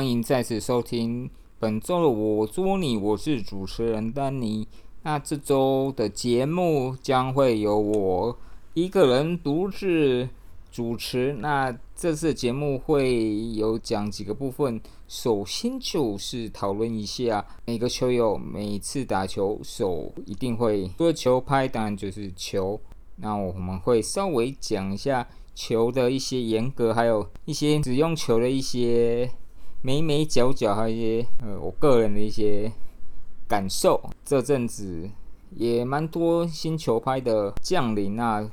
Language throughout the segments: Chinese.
欢迎再次收听本周的我捉你，我是主持人丹尼。那这周的节目将会由我一个人独自主持。那这次节目会有讲几个部分，首先就是讨论一下每个球友每次打球手一定会除了球拍，当然就是球。那我们会稍微讲一下。球的一些严格，还有一些使用球的一些眉眉角角，还有一些呃，我个人的一些感受。这阵子也蛮多新球拍的降临啊，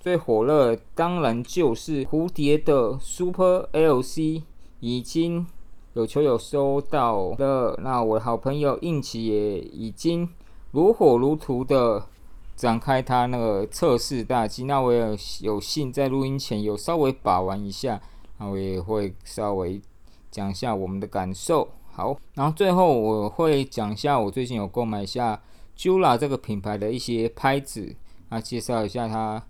最火热当然就是蝴蝶的 Super LC，已经有球友收到的。那我的好朋友应奇也已经如火如荼的。展开他那个测试大机，那我也有幸在录音前有稍微把玩一下，那我也会稍微讲一下我们的感受。好，然后最后我会讲一下我最近有购买一下 Jula 这个品牌的一些拍子，啊介绍一下它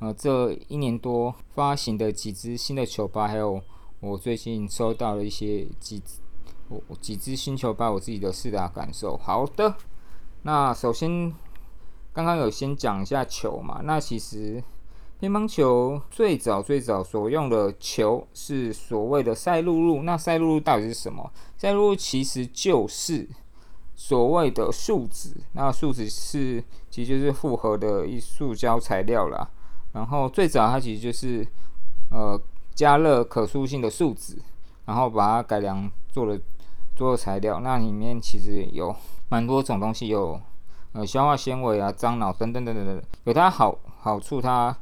呃这一年多发行的几支新的球拍，还有我最近收到的一些几我几支新球拍我自己的试打感受。好的，那首先。刚刚有先讲一下球嘛，那其实乒乓球最早最早所用的球是所谓的赛璐璐。那赛璐璐到底是什么？赛璐璐其实就是所谓的树脂。那树脂是其实就是复合的一塑胶材料啦。然后最早它其实就是呃加热可塑性的树脂，然后把它改良做了做了材料。那里面其实有蛮多种东西有。呃，消化纤维啊，樟脑等等等等等，有它好好处，它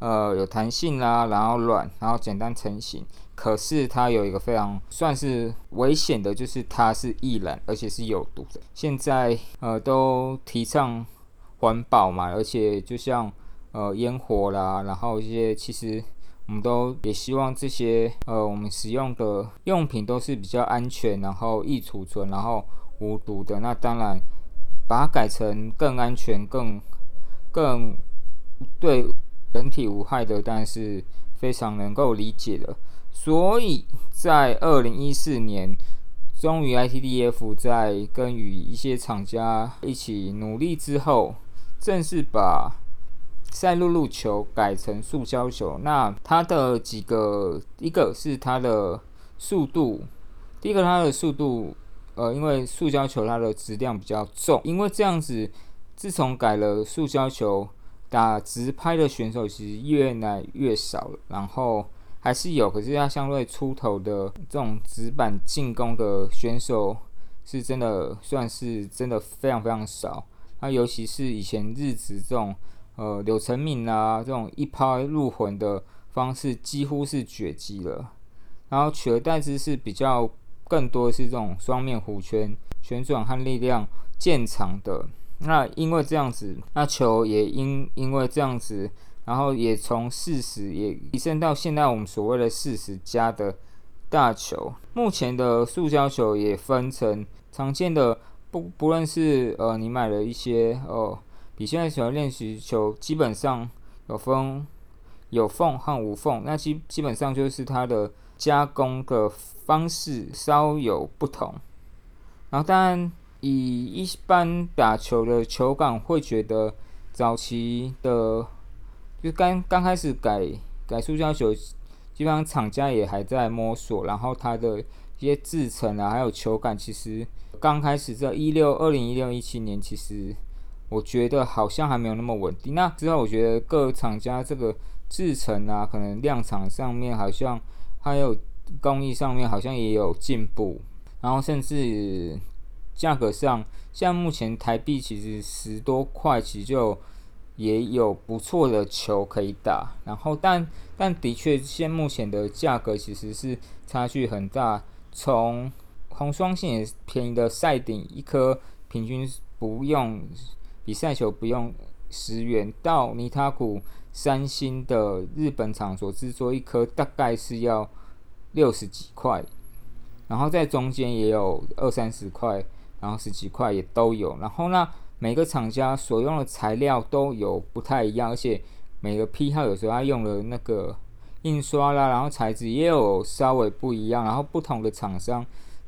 呃有弹性啦，然后软，然后简单成型。可是它有一个非常算是危险的，就是它是易燃，而且是有毒的。现在呃都提倡环保嘛，而且就像呃烟火啦，然后一些其实我们都也希望这些呃我们使用的用品都是比较安全，然后易储存，然后无毒的。那当然。把它改成更安全、更更对人体无害的，但是非常能够理解的。所以在二零一四年，终于 ITDF 在跟与一些厂家一起努力之后，正式把赛璐璐球改成塑胶球。那它的几个，一个是它的速度，第一个它的速度。呃，因为塑胶球它的质量比较重，因为这样子，自从改了塑胶球，打直拍的选手其实越来越少了。然后还是有，可是它相对出头的这种直板进攻的选手，是真的算是真的非常非常少。那尤其是以前日子这种，呃，柳成敏啊这种一拍入魂的方式，几乎是绝迹了。然后取而代之是比较。更多是这种双面弧圈旋转和力量渐长的，那因为这样子，那球也因因为这样子，然后也从四十也提升到现在我们所谓的四十加的大球。目前的塑胶球也分成常见的，不不论是呃你买了一些哦，比现在喜欢练习球基本上有分有缝和无缝，那基基本上就是它的加工的。方式稍有不同，然后当然以一般打球的球感会觉得早期的，就刚刚开始改改塑胶球，基本上厂家也还在摸索，然后它的一些制成啊，还有球感，其实刚开始在一六二零一六一七年，其实我觉得好像还没有那么稳定。那之后我觉得各厂家这个制成啊，可能量产上面好像还有。工艺上面好像也有进步，然后甚至价格上，像目前台币其实十多块，其实就也有不错的球可以打。然后，但但的确，现目前的价格其实是差距很大。从红双线便宜的赛顶一颗平均不用比赛球不用十元，到尼塔古三星的日本场所制作一颗大概是要。六十几块，然后在中间也有二三十块，然后十几块也都有。然后呢，每个厂家所用的材料都有不太一样，而且每个批号有时候他用的那个印刷啦，然后材质也有稍微不一样，然后不同的厂商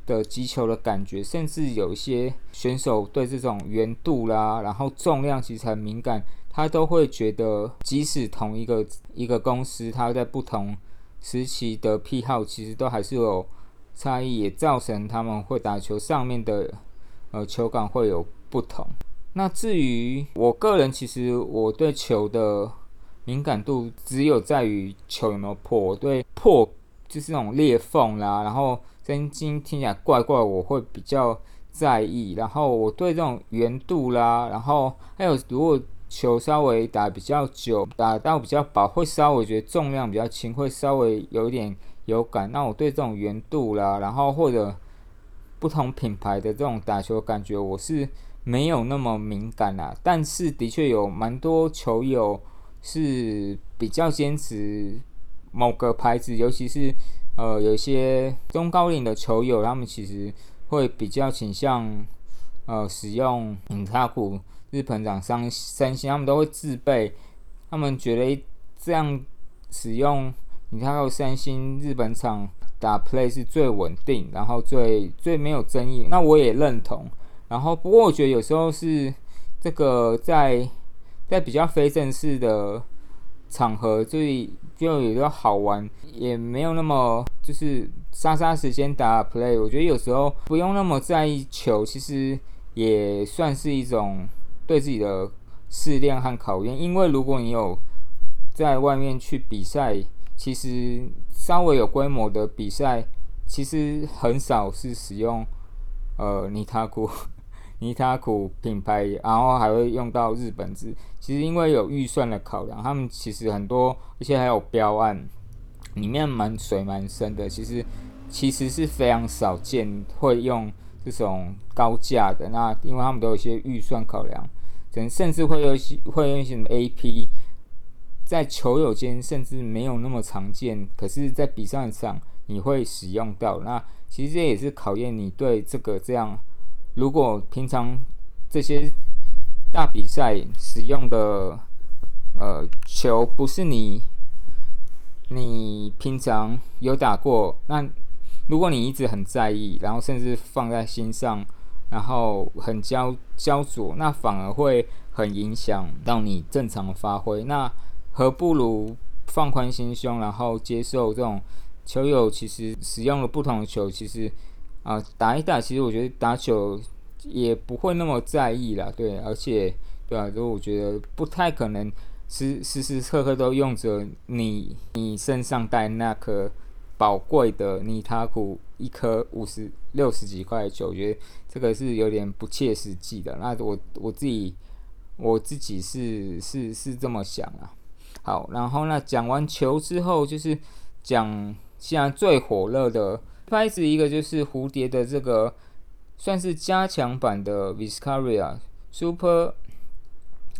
的击球的感觉，甚至有一些选手对这种圆度啦，然后重量其实很敏感，他都会觉得，即使同一个一个公司，它在不同时期的批号，其实都还是有差异，也造成他们会打球上面的呃球感会有不同。那至于我个人，其实我对球的。敏感度只有在于球有没有破，我对破就是那种裂缝啦，然后声音听起来怪怪，我会比较在意。然后我对这种圆度啦，然后还有如果球稍微打比较久，打到比较薄，会稍微觉得重量比较轻，会稍微有点有感。那我对这种圆度啦，然后或者不同品牌的这种打球感觉，我是没有那么敏感啦。但是的确有蛮多球友。是比较坚持某个牌子，尤其是呃有些中高龄的球友，他们其实会比较倾向呃使用隐卡库日本厂商三星，他们都会自备，他们觉得这样使用隐卡库三星日本厂打 play 是最稳定，然后最最没有争议。那我也认同，然后不过我觉得有时候是这个在。在比较非正式的场合，就就有个好玩，也没有那么就是杀杀时间打 play。我觉得有时候不用那么在意球，其实也算是一种对自己的试炼和考验。因为如果你有在外面去比赛，其实稍微有规模的比赛，其实很少是使用呃尼塔库。尼塔库品牌，然后还会用到日本字。其实因为有预算的考量，他们其实很多，而且还有标案，里面蛮水蛮深的。其实其实是非常少见会用这种高价的。那因为他们都有一些预算考量，可能甚至会有些会用一些什么 AP，在球友间甚至没有那么常见，可是，在比赛上你会使用到。那其实这也是考验你对这个这样。如果平常这些大比赛使用的呃球不是你你平常有打过，那如果你一直很在意，然后甚至放在心上，然后很焦焦灼，那反而会很影响到你正常的发挥。那何不如放宽心胸，然后接受这种球友其实使用了不同的球，其实。啊，打一打，其实我觉得打球也不会那么在意啦，对，而且，对啊，就我觉得不太可能时时时刻刻都用着你你身上带那颗宝贵的尼塔库一颗五十六十几块的球，我觉得这个是有点不切实际的。那我我自己我自己是是是这么想啊。好，然后那讲完球之后，就是讲现在最火热的。拍子一个就是蝴蝶的这个算是加强版的 Viscaria Super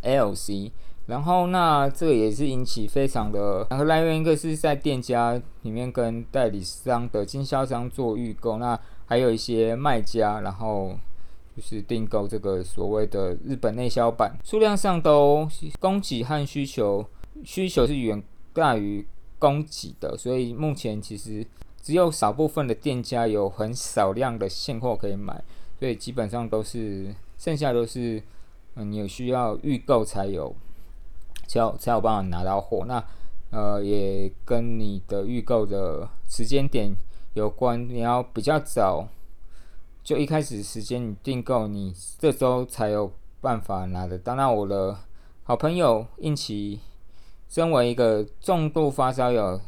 LC，然后那这个也是引起非常的，然后来源一个是在店家里面跟代理商的经销商做预购，那还有一些卖家，然后就是订购这个所谓的日本内销版，数量上都供给和需求需求是远大于供给的，所以目前其实。只有少部分的店家有很少量的现货可以买，所以基本上都是剩下都是，嗯，你有需要预购才有，才有才有办法拿到货。那呃，也跟你的预购的时间点有关，你要比较早，就一开始时间你订购，你这周才有办法拿得到。那我的好朋友应奇，身为一个重度发烧友。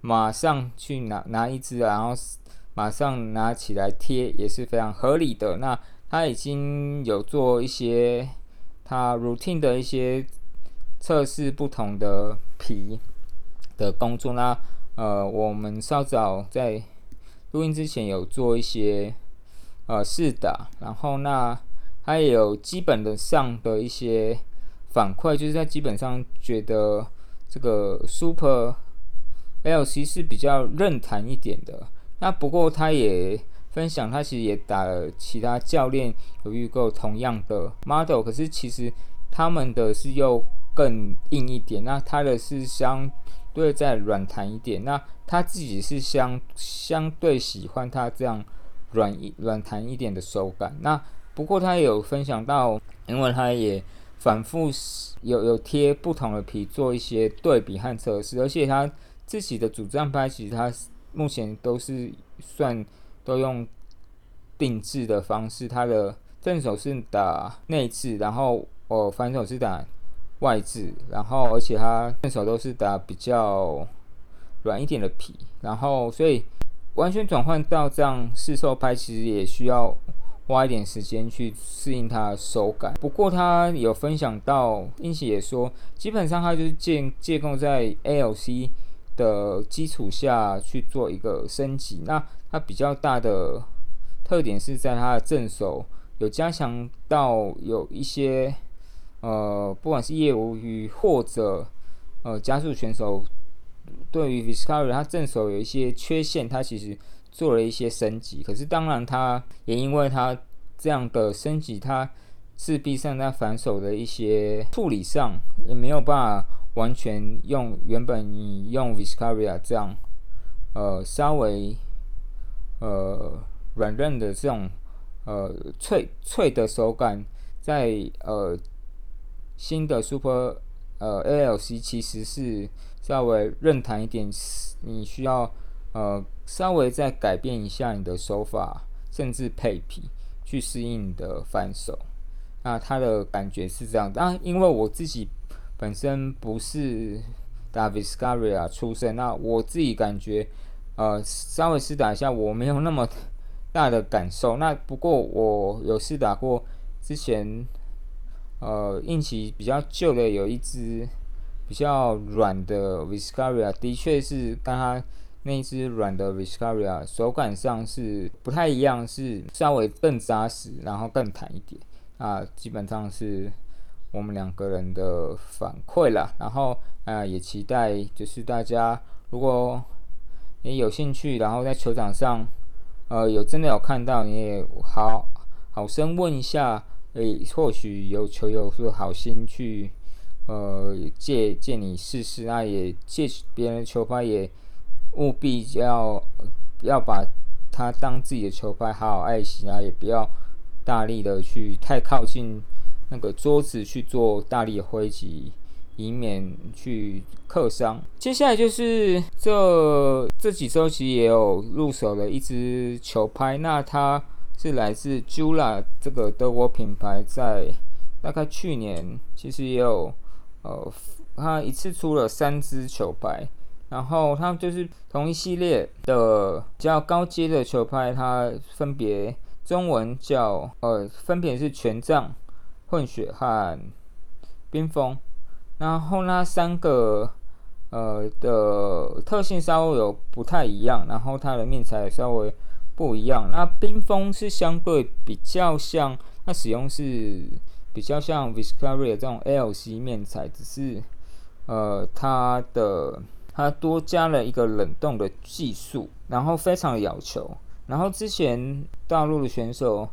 马上去拿拿一支，然后马上拿起来贴，也是非常合理的。那他已经有做一些他 routine 的一些测试不同的皮的工作。那呃，我们稍早在录音之前有做一些呃试打，然后那他也有基本的上的一些反馈，就是他基本上觉得这个 super。L C 是比较韧弹一点的，那不过他也分享，他其实也打了其他教练有预购同样的 model，可是其实他们的是又更硬一点，那他的是相对再软弹一点。那他自己是相相对喜欢它这样软一软弹一点的手感。那不过他也有分享到，因为他也反复有有贴不同的皮做一些对比和测试，而且他自己的主战拍其实他目前都是算都用定制的方式，他的正手是打内置，然后哦反手是打外置，然后而且他正手都是打比较。软一点的皮，然后所以完全转换到这样试售拍，其实也需要花一点时间去适应它的手感。不过他有分享到，英奇也说，基本上他就是借借构在 LC 的基础下去做一个升级。那它比较大的特点是在它的正手有加强到有一些呃，不管是业务与或者呃加速选手。对于 Viscari，它正手有一些缺陷，它其实做了一些升级。可是当然，它也因为它这样的升级，它势必上在反手的一些处理上也没有办法完全用原本你用 Viscaria 这样呃稍微呃软韧的这种呃脆脆的手感，在呃新的 Super 呃 ALC 其实是。稍微韧弹一点，你需要呃稍微再改变一下你的手法，甚至配皮去适应你的反手。那它的感觉是这样的啊，因为我自己本身不是打 Viscaria 出身，那我自己感觉呃稍微试打一下，我没有那么大的感受。那不过我有试打过之前呃硬起比较旧的有一只。比较软的 Viscaria 的确是跟它那只软的 Viscaria 手感上是不太一样，是稍微更扎实，然后更弹一点啊。基本上是我们两个人的反馈了，然后啊也期待就是大家如果你有兴趣，然后在球场上呃有真的有看到，你也好好生问一下，诶，或许有球友说好心去。呃，借借你试试，那也借别人的球拍，也务必要要把它当自己的球拍，好好爱惜啊，也不要大力的去太靠近那个桌子去做大力的挥击，以免去刻伤。接下来就是这这几周其实也有入手了一支球拍，那它是来自 Jula 这个德国品牌，在大概去年其实也有。呃，它一次出了三支球拍，然后他就是同一系列的比较高阶的球拍，它分别中文叫呃，分别是权杖、混血和冰封。然后那三个呃的特性稍微有不太一样，然后它的面材也稍微不一样。那冰封是相对比较像，它使用是。比较像 Viscaria 这种 LC 面材，只是呃它的它多加了一个冷冻的技术，然后非常的要求。然后之前大陆的选手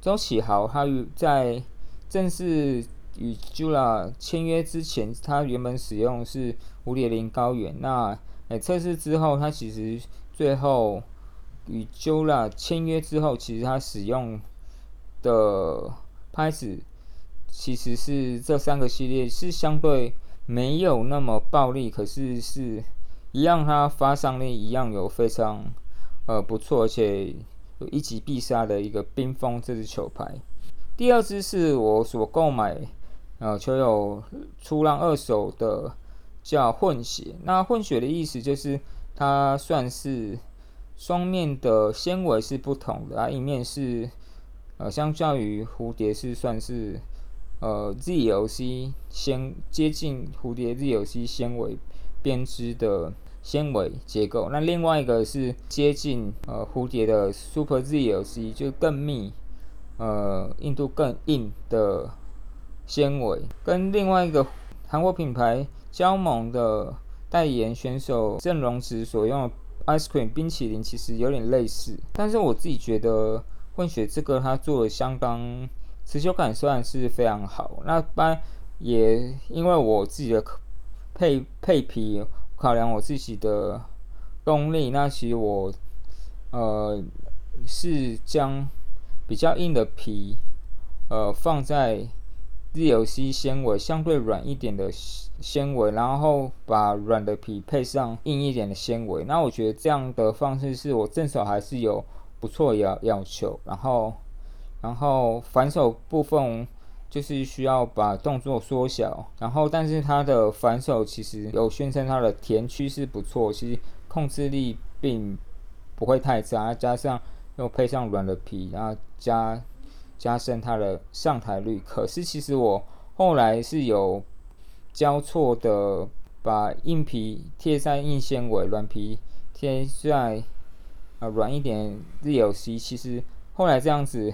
周启豪，他与在正式与 Jula 签约之前，他原本使用是五点零高原。那诶测试之后，他其实最后与 Jula 签约之后，其实他使用的拍子。其实是这三个系列是相对没有那么暴力，可是是一样，它发伤力一样有非常呃不错，而且有一击必杀的一个冰封这支球拍。第二支是我所购买呃球友出让二手的叫混血，那混血的意思就是它算是双面的纤维是不同的啊，一面是呃相较于蝴蝶是算是。呃，ZLC 纤接近蝴蝶 ZLC 纤维编织的纤维结构，那另外一个是接近呃蝴蝶的 Super ZLC，就更密，呃硬度更硬的纤维，跟另外一个韩国品牌焦盟的代言选手郑荣植所用的 Ice Cream 冰淇淋其实有点类似，但是我自己觉得混血这个它做的相当。持久感虽然是非常好，那般也因为我自己的配配皮，考量我自己的功力，那其实我呃是将比较硬的皮呃放在 ZLC 纤维相对软一点的纤维，然后把软的皮配上硬一点的纤维。那我觉得这样的方式是我正手还是有不错要要求，然后然后反手部分。就是需要把动作缩小，然后但是它的反手其实有宣称它的田区是不错，其实控制力并不会太差，加上又配上软的皮，然后加加深它的上台率。可是其实我后来是有交错的，把硬皮贴在硬纤维，软皮贴在啊软一点 ZLC，其实后来这样子。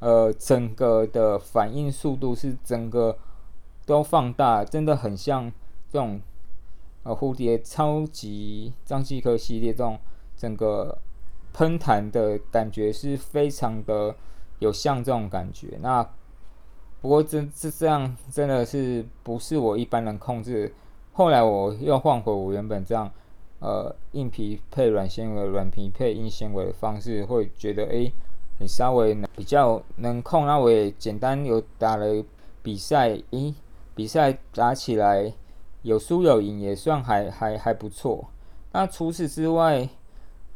呃，整个的反应速度是整个都放大，真的很像这种呃蝴蝶超级张继科系列这种整个喷弹的感觉是非常的有像这种感觉。那不过这这这样真的是不是我一般能控制？后来我又换回我原本这样呃硬皮配软纤维，软皮配硬纤维的方式，会觉得诶。你稍微比较能控，那我也简单有打了比赛，咦，比赛打起来有输有赢，也算还还还不错。那除此之外，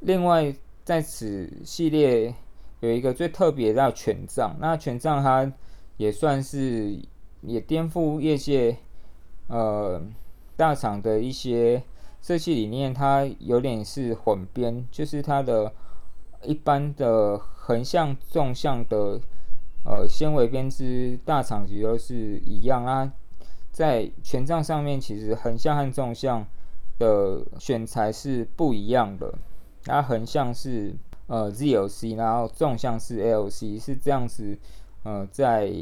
另外在此系列有一个最特别的权杖，那权杖它也算是也颠覆业界呃大厂的一些设计理念，它有点是混编，就是它的。一般的横向、纵向的呃纤维编织，大厂其实都是一样啊。在权杖上面，其实横向和纵向的选材是不一样的。它横向是呃 ZLC，然后纵向是 LC，是这样子。呃，在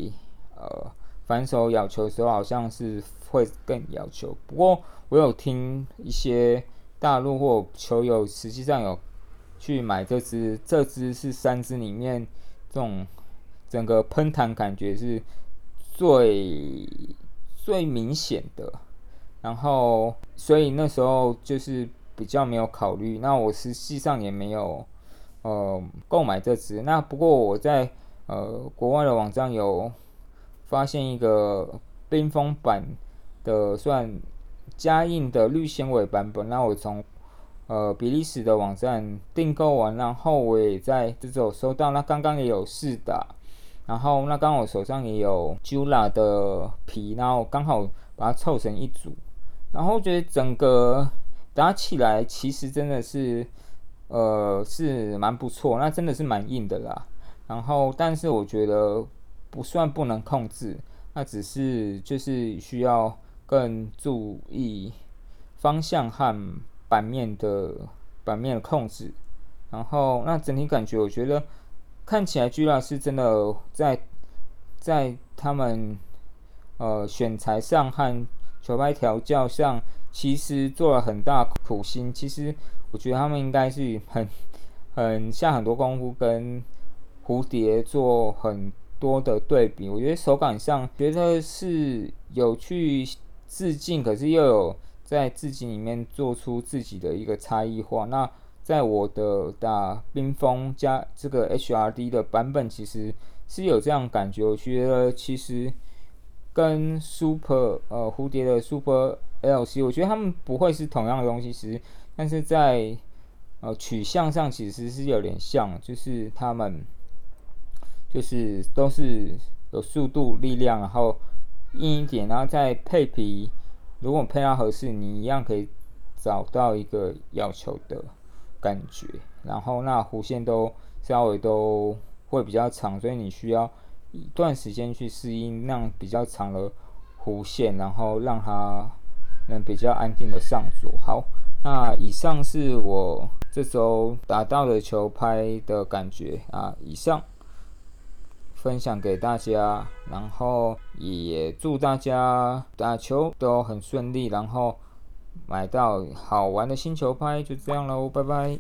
呃反手咬球的时候，好像是会更要求。不过我有听一些大陆或球友，实际上有。去买这支，这支是三支里面这种整个喷弹感觉是最最明显的，然后所以那时候就是比较没有考虑，那我实际上也没有呃购买这支。那不过我在呃国外的网站有发现一个冰封版的算加印的绿纤维版本，那我从。呃，比利时的网站订购完，然后我也在这种收到。那刚刚也有试打，然后那刚我手上也有 Jula 的皮，然后刚好把它凑成一组，然后觉得整个打起来其实真的是，呃，是蛮不错。那真的是蛮硬的啦。然后，但是我觉得不算不能控制，那只是就是需要更注意方向和。版面的版面的控制，然后那整体感觉，我觉得看起来居拉是真的在在他们呃选材上和球拍调教上，其实做了很大苦心。其实我觉得他们应该是很很下很多功夫，跟蝴蝶做很多的对比。我觉得手感上觉得是有去致敬，可是又有。在自己里面做出自己的一个差异化。那在我的打冰封加这个 HRD 的版本，其实是有这样感觉。我觉得其实跟 Super 呃蝴蝶的 Super LC，我觉得他们不会是同样的东西。其实，但是在呃取向上其实是有点像，就是他们就是都是有速度、力量，然后硬一点，然后再配皮。如果配到合适，你一样可以找到一个要求的感觉。然后那弧线都稍微都会比较长，所以你需要一段时间去适应那样比较长的弧线，然后让它能比较安定的上左。好，那以上是我这周打到的球拍的感觉啊，以上。分享给大家，然后也祝大家打球都很顺利，然后买到好玩的新球拍，就这样喽，拜拜。